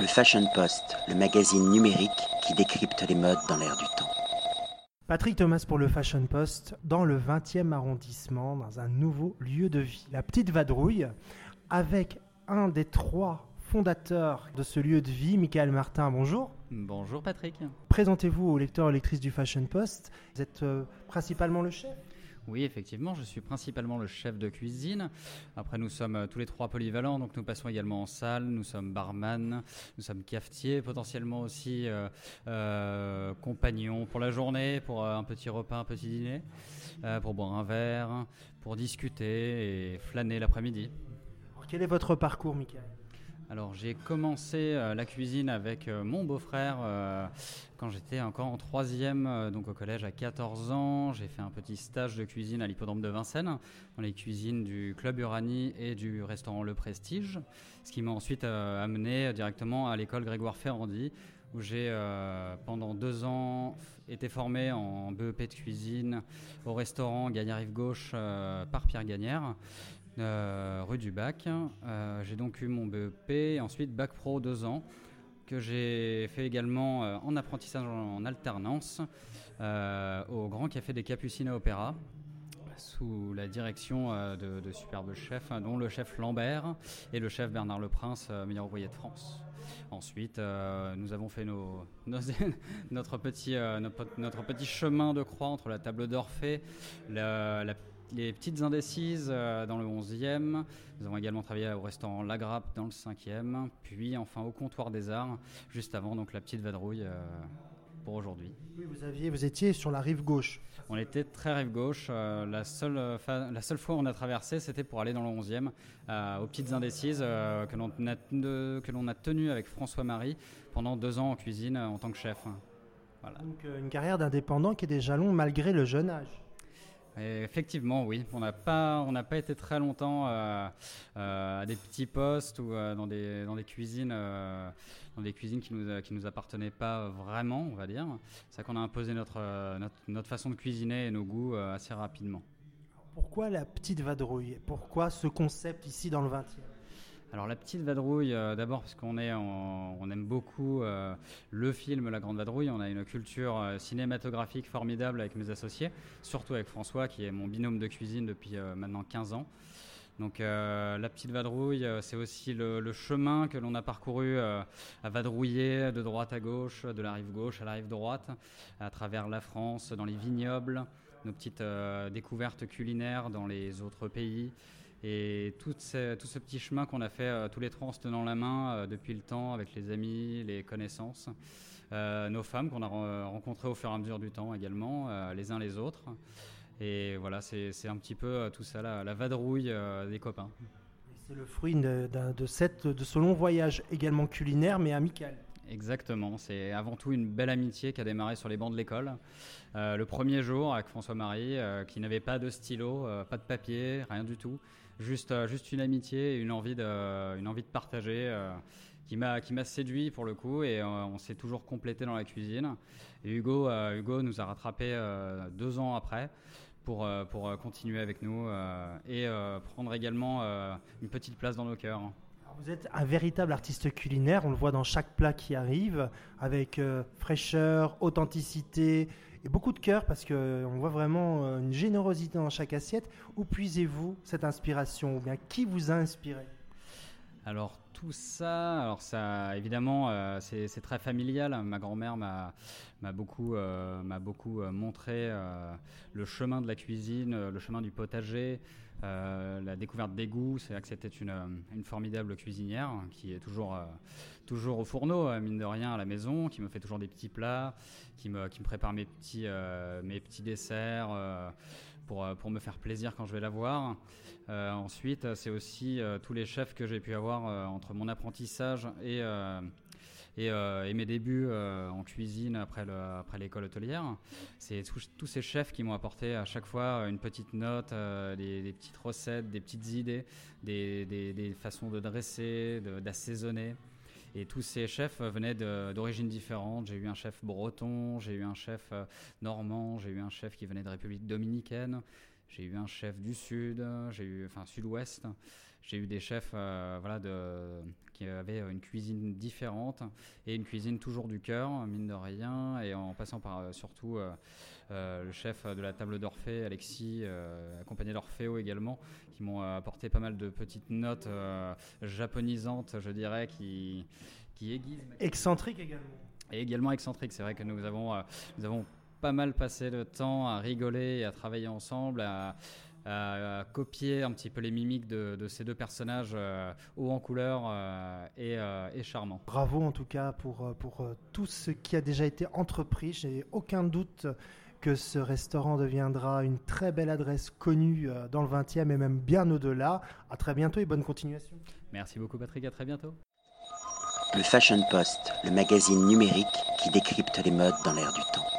Le Fashion Post, le magazine numérique qui décrypte les modes dans l'air du temps. Patrick Thomas pour le Fashion Post, dans le 20e arrondissement, dans un nouveau lieu de vie, la Petite Vadrouille, avec un des trois fondateurs de ce lieu de vie, Michael Martin. Bonjour. Bonjour Patrick. Présentez-vous aux lecteurs et lectrices du Fashion Post. Vous êtes euh, principalement le chef oui, effectivement, je suis principalement le chef de cuisine. Après, nous sommes euh, tous les trois polyvalents, donc nous passons également en salle, nous sommes barman, nous sommes cafetiers, potentiellement aussi euh, euh, compagnons pour la journée, pour un petit repas, un petit dîner, pour boire un verre, pour discuter et flâner l'après-midi. Quel est votre parcours, Michael? Alors j'ai commencé euh, la cuisine avec euh, mon beau-frère euh, quand j'étais encore en troisième, donc au collège à 14 ans. J'ai fait un petit stage de cuisine à l'hippodrome de Vincennes, dans les cuisines du club Uranie et du restaurant Le Prestige, ce qui m'a ensuite amené directement à l'école Grégoire Ferrandi, où j'ai pendant deux ans été formé en BEP de cuisine au restaurant Gagnère-Rive Gauche par Pierre Gagnère. Euh, rue du Bac. Euh, j'ai donc eu mon BEP, ensuite Bac Pro deux ans, que j'ai fait également euh, en apprentissage en alternance au Grand Café des Capucines à Opéra sous la direction de, superbes chefs, dont le chef Lambert et le chef Bernard Le Prince, meilleur ouvrier de France. Ensuite, nous avons fait notre, petit, notre, petit chemin de croix entre la table d'Orphée, la les petites indécises euh, dans le 11e. Nous avons également travaillé au restaurant La Grappe dans le 5e. Puis enfin au comptoir des arts, juste avant donc la petite vadrouille euh, pour aujourd'hui. Oui, vous, aviez, vous étiez sur la rive gauche. On était très rive gauche. Euh, la, seule, la seule fois où on a traversé, c'était pour aller dans le 11e, aux petites indécises que l'on a, que a tenu avec François-Marie pendant deux ans en cuisine en tant que chef. Voilà. Donc une carrière d'indépendant qui est déjà longue malgré le jeune âge effectivement, oui. On n'a pas, pas été très longtemps euh, euh, à des petits postes ou euh, dans des dans des cuisines, dans des cuisines qui nous qui nous appartenaient pas vraiment, on va dire. C'est qu'on a imposé notre, notre, notre façon de cuisiner et nos goûts assez rapidement. Pourquoi la petite vadrouille? Pourquoi ce concept ici dans le 20e alors la petite vadrouille, euh, d'abord parce qu'on aime beaucoup euh, le film La Grande Vadrouille. On a une culture euh, cinématographique formidable avec mes associés, surtout avec François qui est mon binôme de cuisine depuis maintenant 15 ans. Donc la petite vadrouille, c'est aussi le, chemin que l'on a parcouru à vadrouiller de droite à gauche, de la rive gauche à la rive droite, à travers la France, dans les vignobles, nos petites découvertes culinaires dans les autres pays. Et tout ce, tout ce petit chemin qu'on a fait euh, tous les trois en se tenant la main euh, depuis le temps avec les amis, les connaissances, euh, nos femmes qu'on a rencontrées au fur et à mesure du temps également, les uns les autres. Et voilà, c'est un petit peu tout ça, la, la vadrouille des copains. C'est le fruit de, de, cette, de ce long voyage également culinaire mais amical. Exactement, c'est avant tout une belle amitié qui a démarré sur les bancs de l'école. le premier jour avec François-Marie, qui n'avait pas de stylo, pas de papier, rien du tout juste, euh, juste une amitié une envie de, une envie de partager euh, qui m'a qui m'a séduit pour le coup et euh, on s'est toujours complété dans la cuisine. Et Hugo Hugo nous a rattrapé deux ans après pour pour continuer avec nous et prendre également une petite place dans nos cœurs. Vous êtes un véritable artiste culinaire, on le voit dans chaque plat qui arrive, avec fraîcheur, authenticité, et beaucoup de cœur parce qu'on voit vraiment euh, une générosité dans chaque assiette. Où puisez-vous cette inspiration? Ou bien qui vous a inspiré? Alors tout ça, alors ça évidemment euh, c'est très familial. Ma grand-mère m'a beaucoup m'a beaucoup montré le chemin de la cuisine, le chemin du potager, la découverte des goûts. C'est que c'était une, formidable cuisinière qui est toujours toujours au fourneau mine de rien à la maison, qui me fait toujours des petits plats, qui me, qui me prépare mes petits, euh, mes petits desserts euh, pour, euh, pour me faire plaisir quand je vais la voir. ensuite, c'est aussi tous les chefs que j'ai pu avoir entre mon apprentissage et, et, mes débuts en cuisine après, le, après l'école hôtelière. C'est tous ces chefs qui m'ont apporté à chaque fois une petite note, des, petites recettes, des petites idées, des, des, des façons de dresser, d'assaisonner. Et tous ces chefs venaient d'origines différentes. J'ai eu un chef breton, j'ai eu un chef euh, normand, j'ai eu un chef qui venait de République dominicaine, j'ai eu un chef du sud, j'ai eu enfin sud-ouest. j'ai eu des chefs voilà, de, qui avaient une cuisine différente et une cuisine toujours du cœur, mine de rien, et en passant par surtout le chef de la table d'Orphée, Alexis, accompagné d'Orphéo également, qui m'ont apporté pas mal de petites notes japonisantes, je dirais, qui, qui aiguisent. Excentrique également. Et également excentrique. C'est vrai que nous avons, nous avons pas mal passé le temps à rigoler et à travailler ensemble, à, copier un petit peu les mimiques de, ces deux personnages euh, hauts en couleur euh, et, euh, et, charmants. Bravo en tout cas pour, pour tout ce qui a déjà été entrepris. J'ai aucun doute que ce restaurant deviendra une très belle adresse connue dans le 20e et même bien au-delà. À très bientôt et bonne continuation. Merci beaucoup Patrick, à très bientôt. Le Fashion Post, le magazine numérique qui décrypte les modes dans l'air du temps.